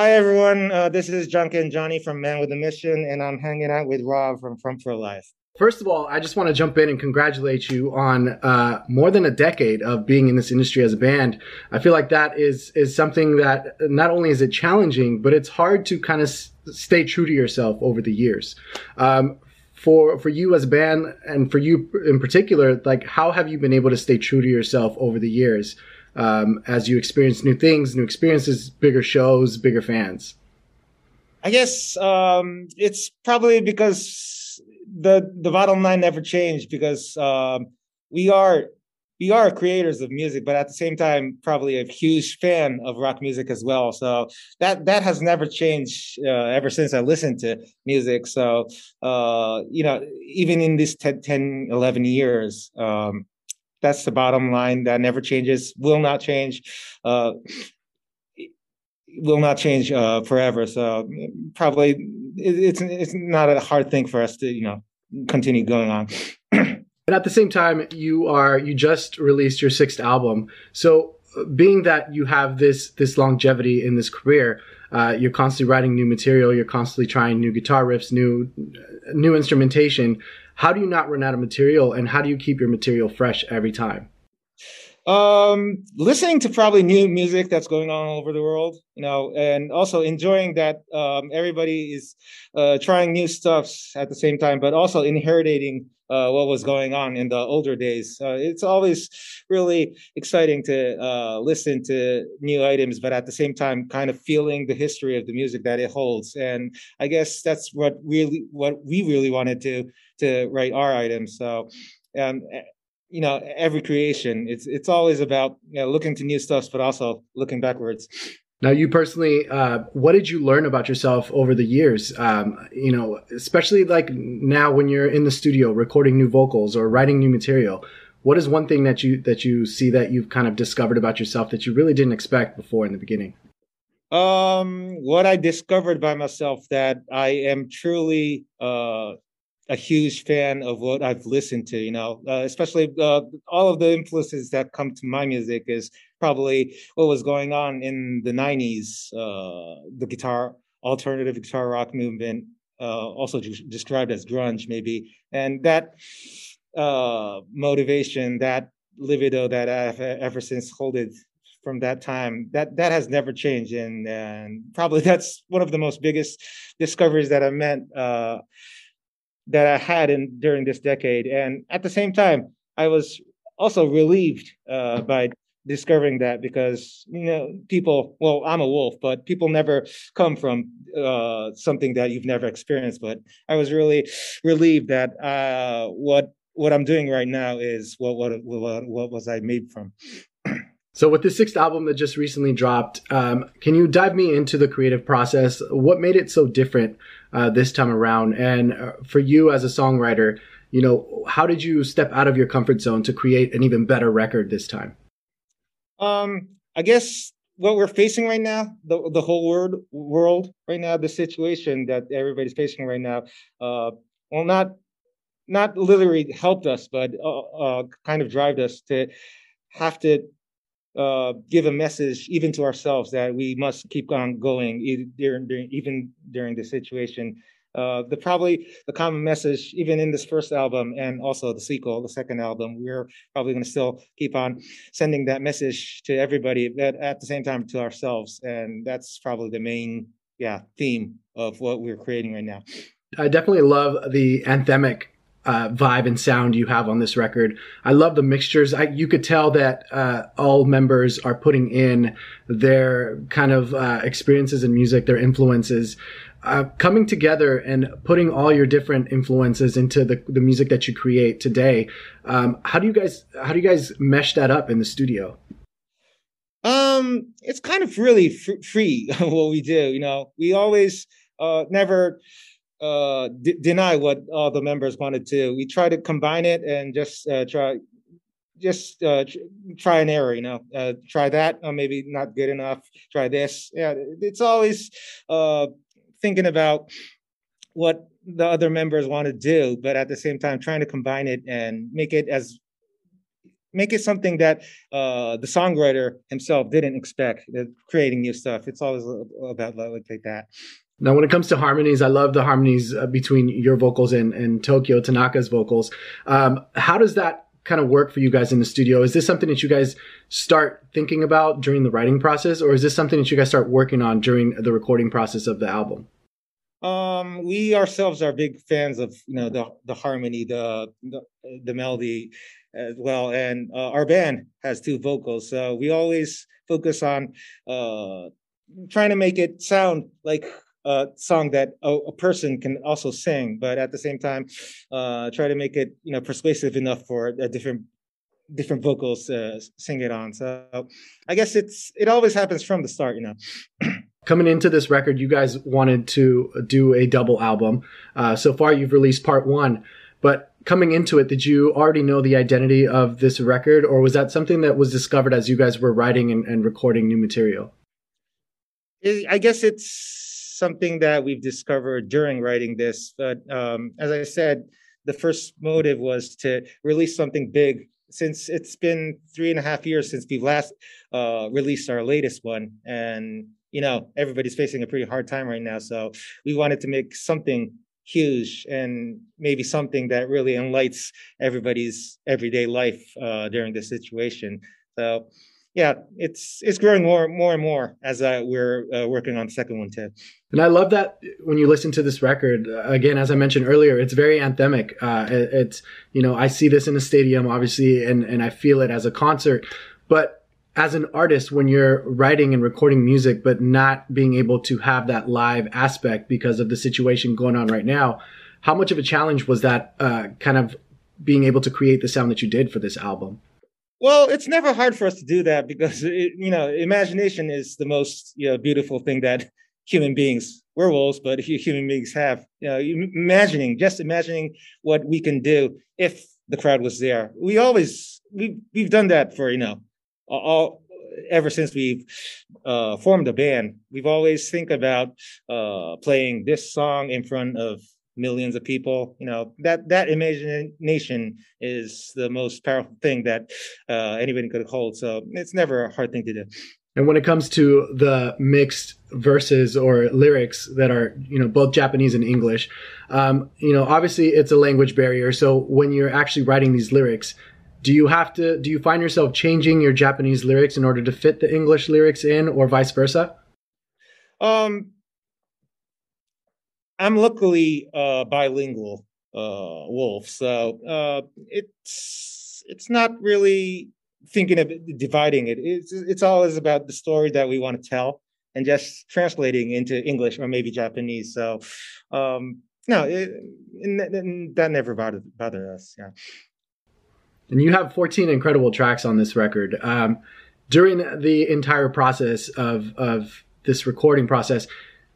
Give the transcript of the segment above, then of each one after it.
Hi, everyone. Uh, this is Jean-Ken Johnny from Man with a Mission, and I'm hanging out with Rob from Front Row Live. First of all, I just want to jump in and congratulate you on uh, more than a decade of being in this industry as a band. I feel like that is is something that not only is it challenging, but it's hard to kind of s- stay true to yourself over the years. Um, for for you as a band, and for you in particular, like how have you been able to stay true to yourself over the years um, as you experience new things, new experiences, bigger shows, bigger fans? I guess um, it's probably because the the bottom line never changed because um, we are we are creators of music, but at the same time, probably a huge fan of rock music as well. So that that has never changed uh, ever since I listened to music. So uh, you know, even in these 10, 10 11 years, um, that's the bottom line. That never changes. Will not change. Uh, will not change uh, forever. So probably it, it's it's not a hard thing for us to you know continue going on. but at the same time, you are you just released your sixth album, so uh, being that you have this this longevity in this career. Uh, you're constantly writing new material. You're constantly trying new guitar riffs, new new instrumentation. How do you not run out of material, and how do you keep your material fresh every time? Um, listening to probably new music that's going on all over the world, you know, and also enjoying that um, everybody is uh, trying new stuffs at the same time, but also inheriting uh, what was going on in the older days. Uh, it's always really exciting to uh, listen to new items, but at the same time, kind of feeling the history of the music that it holds. And I guess that's what really what we really wanted to to write our items. So. Um, you know every creation it's it's always about you know, looking to new stuff but also looking backwards. Now you personally uh, what did you learn about yourself over the years? Um, you know especially like now when you're in the studio recording new vocals or writing new material what is one thing that you that you see that you've kind of discovered about yourself that you really didn't expect before in the beginning? Um what i discovered by myself that i am truly uh a huge fan of what I've listened to. You know, uh, especially uh, all of the influences that come to my music is probably what was going on in the '90s, uh, the guitar alternative guitar rock movement, uh, also described as grunge, maybe, and that uh, motivation, that libido that I've ever since holded from that time that that has never changed and and probably that's one of the most biggest discoveries that i meant uh that I had in during this decade. And at the same time, I was also relieved uh, by discovering that because you know people well i'm a wolf but people never come from uh, something that you've never experienced but i was really relieved that uh, what what i'm doing right now is what what what, what was i made from so with the sixth album that just recently dropped um, can you dive me into the creative process what made it so different uh, this time around. And uh, for you as a songwriter, you know, how did you step out of your comfort zone to create an even better record this time? Um, I guess what we're facing right now, the the whole world world right now, the situation that everybody's facing right now, uh, well, not not literally helped us, but uh, uh, kind of drive us to have to uh, give a message even to ourselves that we must keep on going even during, during even during the situation. Uh, the probably the common message even in this first album and also the sequel, the second album, we're probably going to still keep on sending that message to everybody, but at the same time to ourselves, and that's probably the main yeah theme of what we're creating right now. I definitely love the anthemic uh, vibe and sound you have on this record. I love the mixtures. I, you could tell that uh, all members are putting in their kind of uh, experiences in music, their influences, uh, coming together and putting all your different influences into the, the music that you create today. Um, how do you guys how do you guys mesh that up in the studio? Um, it's kind of really free what we do. You know, we always uh, never uh, d- deny what all the members wanted to. We try to combine it and just uh, try, just uh, try and error. You know, uh, try that. Or maybe not good enough. Try this. Yeah, it's always uh, thinking about what the other members want to do, but at the same time trying to combine it and make it as make it something that uh, the songwriter himself didn't expect. Uh, creating new stuff. It's always about like that. Now, when it comes to harmonies, I love the harmonies uh, between your vocals and, and Tokyo Tanaka's vocals. Um, how does that kind of work for you guys in the studio? Is this something that you guys start thinking about during the writing process, or is this something that you guys start working on during the recording process of the album? Um, we ourselves are big fans of you know the the harmony, the the, the melody as well, and uh, our band has two vocals, so we always focus on uh, trying to make it sound like a song that a, a, person can also sing, but at the same time, uh, try to make it you know persuasive enough for a different different vocals uh, sing it on. So I guess it's it always happens from the start, you know. Coming into this record, you guys wanted to do a double album. Uh, so far, you've released part one, but coming into it, did you already know the identity of this record, or was that something that was discovered as you guys were writing and, and recording new material? I guess it's something that we've discovered during writing this. But um, as I said, the first motive was to release something big. Since it's been three and a half years since we've last uh, released our latest one, and you know everybody's facing a pretty hard time right now, so we wanted to make something huge and maybe something that really enlightens everybody's everyday life uh, during this situation. So yeah, it's it's growing more more and more as uh, we're uh, working on the second one too. And I love that when you listen to this record uh, again, as I mentioned earlier, it's very anthemic. Uh, it, it's you know I see this in a stadium, obviously, and and I feel it as a concert. But as an artist, when you're writing and recording music, but not being able to have that live aspect because of the situation going on right now, how much of a challenge was that? Uh, kind of being able to create the sound that you did for this album. Well, it's never hard for us to do that because it, you know imagination is the most you know beautiful thing that human beings, werewolves, but human beings have. You know, imagining, just imagining what we can do if the crowd was there. We always we we've done that for you know all ever since we've uh, formed a band. We've always think about uh, playing this song in front of millions of people you know that that imagination is the most powerful thing that uh, anybody could hold. So it's never a hard thing to do. And when it comes to the mixed verses or lyrics that are you know both japanese and english um, you know obviously it's a language barrier. So when you're actually writing these lyrics do you have to do you find yourself changing your japanese lyrics in order to fit the english lyrics in or vice versa? Um I'm luckily uh, bilingual, uh, Wolf. So uh, it's it's not really thinking of dividing it. It's it's always about the story that we want to tell and just translating into English or maybe Japanese. So um, no, it, it, that never bothered bothered us. Yeah. And you have 14 incredible tracks on this record. Um, during the entire process of of this recording process,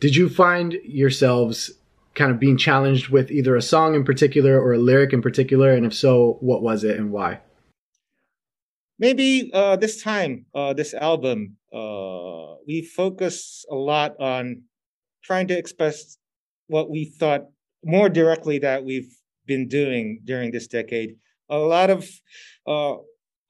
did you find yourselves kind of being challenged with either a song in particular or a lyric in particular? And if so, what was it and why? Maybe uh, this time, uh, this album, uh, we focus a lot on trying to express what we thought more directly that we've been doing during this decade. A lot of uh,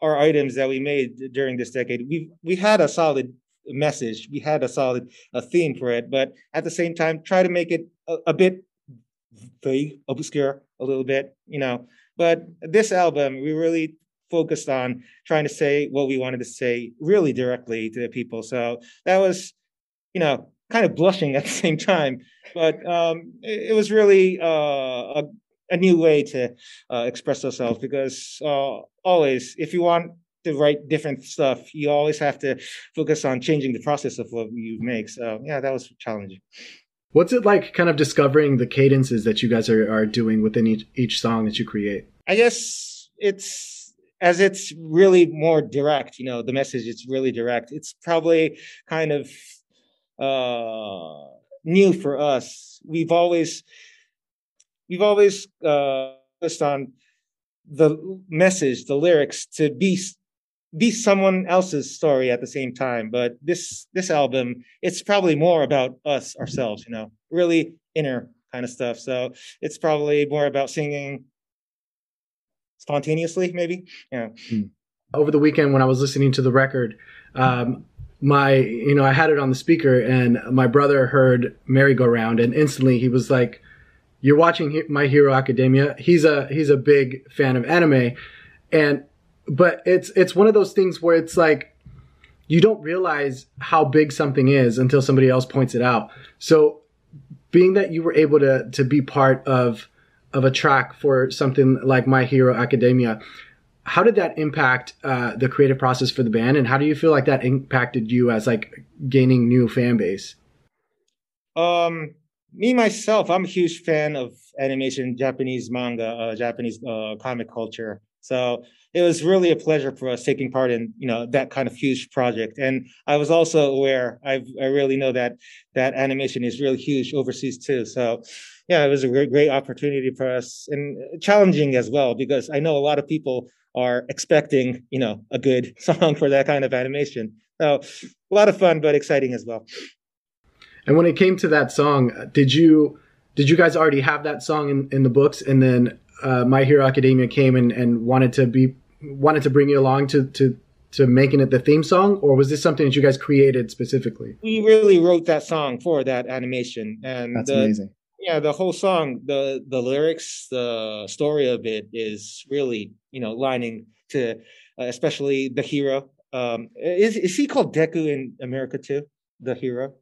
our items that we made during this decade, we we had a solid message. We had a solid a theme for it, but at the same time, try to make it a, a bit vague, obscure, a little bit, you know. But this album, we really focused on trying to say what we wanted to say really directly to the people. So that was, you know, kind of blushing at the same time, but um, it, it, was really uh, a, a, new way to uh, express ourselves because uh, always, if you want to write different stuff, you always have to focus on changing the process of what you make. So yeah, that was challenging. What's it like kind of discovering the cadences that you guys are, are doing within each, each song that you create? I guess it's as it's really more direct, you know, the message is really direct. It's probably kind of uh new for us. We've always we've always uh focused on the message, the lyrics to be be someone else's story at the same time. But this this album, it's probably more about us ourselves, you know, really inner kind of stuff. So it's probably more about singing spontaneously, maybe. Yeah. Hmm. over the weekend when I was listening to the record, um, my you know I had it on the speaker and my brother heard Merry Go Round and instantly he was like, "You're watching My Hero Academia." He's a he's a big fan of anime, and but it's it's one of those things where it's like you don't realize how big something is until somebody else points it out. So being that you were able to to be part of of a track for something like My Hero Academia, how did that impact uh, the creative process for the band, and how do you feel like that impacted you as like gaining new fan base? Um, me myself, I'm a huge fan of animation, Japanese manga, uh, Japanese uh, comic culture. So it was really a pleasure for us taking part in you know that kind of huge project. And I was also aware, I I really know that that animation is really huge overseas too. So yeah, it was a great, great opportunity for us and challenging as well because I know a lot of people are expecting you know a good song for that kind of animation. So a lot of fun, but exciting as well. And when it came to that song, did you did you guys already have that song in, in the books and then uh, My Hero Academia came and, and wanted to be wanted to bring you along to to to making it the theme song, or was this something that you guys created specifically? We really wrote that song for that animation, and that's the, amazing. Yeah, the whole song, the the lyrics, the story of it is really you know lining to, uh, especially the hero. Um, is is he called Deku in America too? The hero.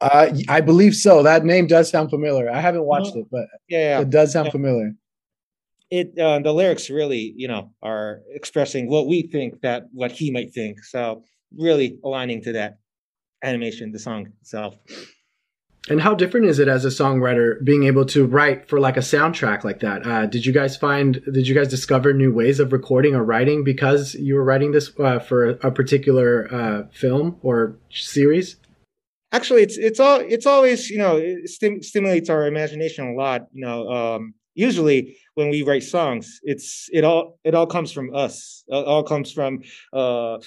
Uh, I believe so. That name does sound familiar. I haven't watched uh-huh. it, but yeah, yeah. it does sound yeah. familiar it uh, the lyrics really you know are expressing what we think that what he might think so really aligning to that animation the song itself. And how different is it as a songwriter being able to write for like a soundtrack like that? Uh, did you guys find did you guys discover new ways of recording or writing because you were writing this uh, for a particular uh, film or series? Actually it's it's all it's always you know it stim- stimulates our imagination a lot you know um, usually when we write songs it's it all it all comes from us. It all comes from uh,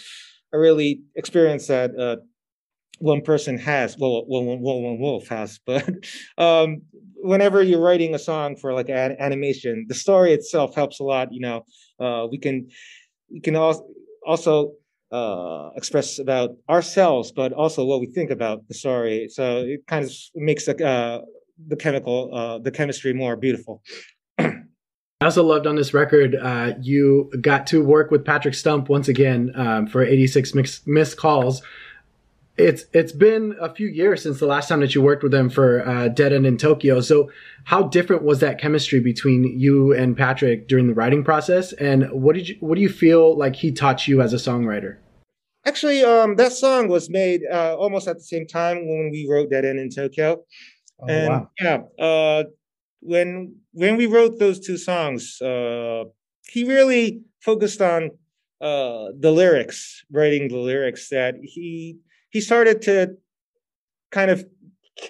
a really experience that uh, one person has. Well one, one, one wolf has. But um, whenever you're writing a song for like an animation the story itself helps a lot you know. Uh, we can we can also also uh, express about ourselves, but also what we think about the story. So it kind of makes a, uh, the chemical, uh, the chemistry more beautiful. I also loved on this record, uh, you got to work with Patrick Stump once again um, for 86 mix, missed calls. It's it's been a few years since the last time that you worked with him for uh, Dead End in Tokyo. So, how different was that chemistry between you and Patrick during the writing process? And what did you what do you feel like he taught you as a songwriter? Actually, um, that song was made uh, almost at the same time when we wrote Dead End in Tokyo. Oh, and wow. yeah, uh, when when we wrote those two songs, uh, he really focused on uh, the lyrics, writing the lyrics. That he he started to kind of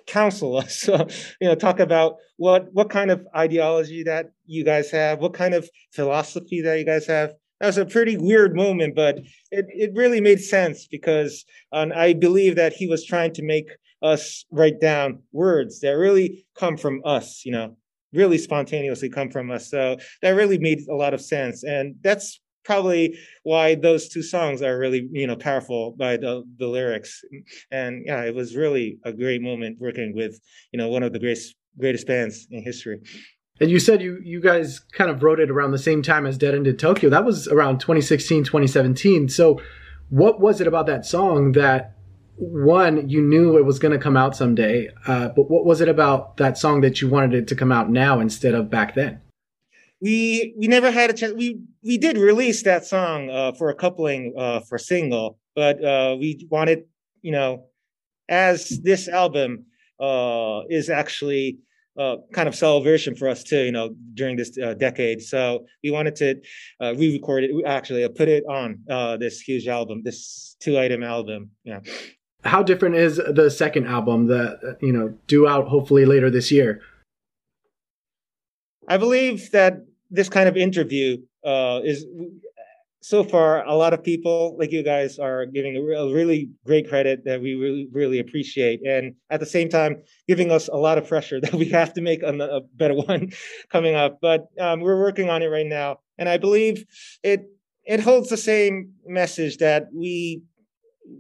counsel us, you know, talk about what what kind of ideology that you guys have, what kind of philosophy that you guys have. That was a pretty weird moment, but it, it really made sense because um, I believe that he was trying to make us write down words that really come from us, you know, really spontaneously come from us. So that really made a lot of sense. And that's probably why those two songs are really, you know, powerful by the, the lyrics. And yeah, it was really a great moment working with, you know, one of the greatest greatest bands in history. And you said you you guys kind of wrote it around the same time as Dead End in Tokyo. That was around 2016, 2017. So what was it about that song that one, you knew it was going to come out someday, uh, but what was it about that song that you wanted it to come out now instead of back then? We we never had a chance. We we did release that song uh, for a coupling uh, for single, but uh, we wanted, you know, as this album uh, is actually uh, kind of celebration for us too, you know, during this decade. So we wanted to re-record it, actually put it on uh, this huge album, this two-item album. Yeah how different is the second album that you know due out hopefully later this year? I believe that this kind of interview uh, is so far a lot of people like you guys are giving a, really great credit that we really really appreciate and at the same time giving us a lot of pressure that we have to make a, a better one coming up but um, we're working on it right now and i believe it it holds the same message that we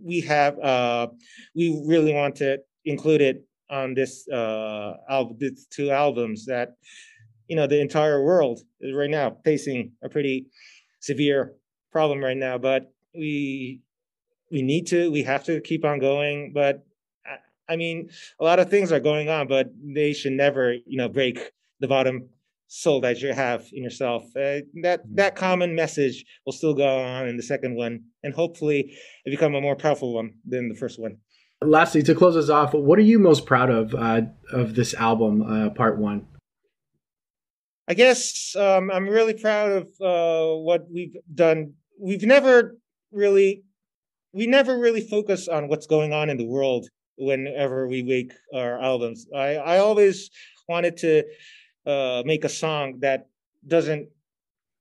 we have uh we really want to include it on this uh album these two albums that you know the entire world is right now facing a pretty severe problem right now but we we need to we have to keep on going but I, I mean a lot of things are going on but they should never you know break the bottom soul that you have in yourself. Uh, that Mm-hmm. that common message will still go on in the second one, and hopefully, it become a more powerful one than the first one. Lastly, to close us off, what are you most proud of uh, of this album, uh, Part One? I guess um, I'm really proud of uh, what we've done. We've never really, we never really focus on what's going on in the world whenever we make our albums. I I always wanted to uh, make a song that doesn't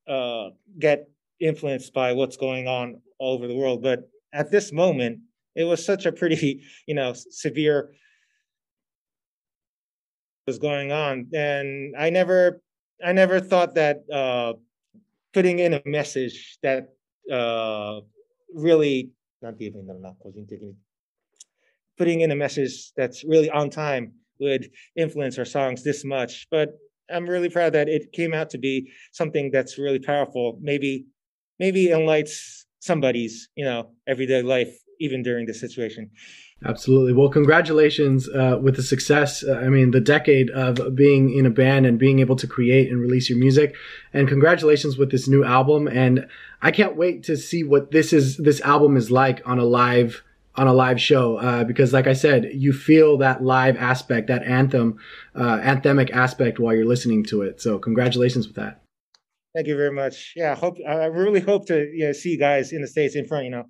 uh, get influenced by what's going on all over the world. But at this moment, it was such a pretty, you know, severe was going on, and I never, I never thought that uh, putting in a message that uh, really not even not putting in a message that's really on time would influence our songs this much. But I'm really proud that it came out to be something that's really powerful. Maybe, maybe enlightens somebody's, you know, everyday life, even during this situation. Absolutely. Well, congratulations uh, with the success. Uh, I mean, the decade of being in a band and being able to create and release your music, and congratulations with this new album. And I can't wait to see what this is. This album is like on a live on a live show uh, because like i said you feel that live aspect that anthem uh, anthemic aspect while you're listening to it so congratulations with that thank you very much yeah I hope i really hope to you know, see you guys in the states in front you know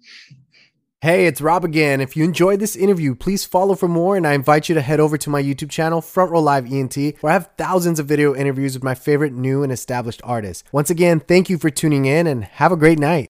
Hey, it's Rob again. If you enjoyed this interview, please follow for more, and I invite you to head over to my YouTube channel, Front Row Live ENT, where I have thousands of video interviews with my favorite new and established artists. Once again, thank you for tuning in, and have a great night.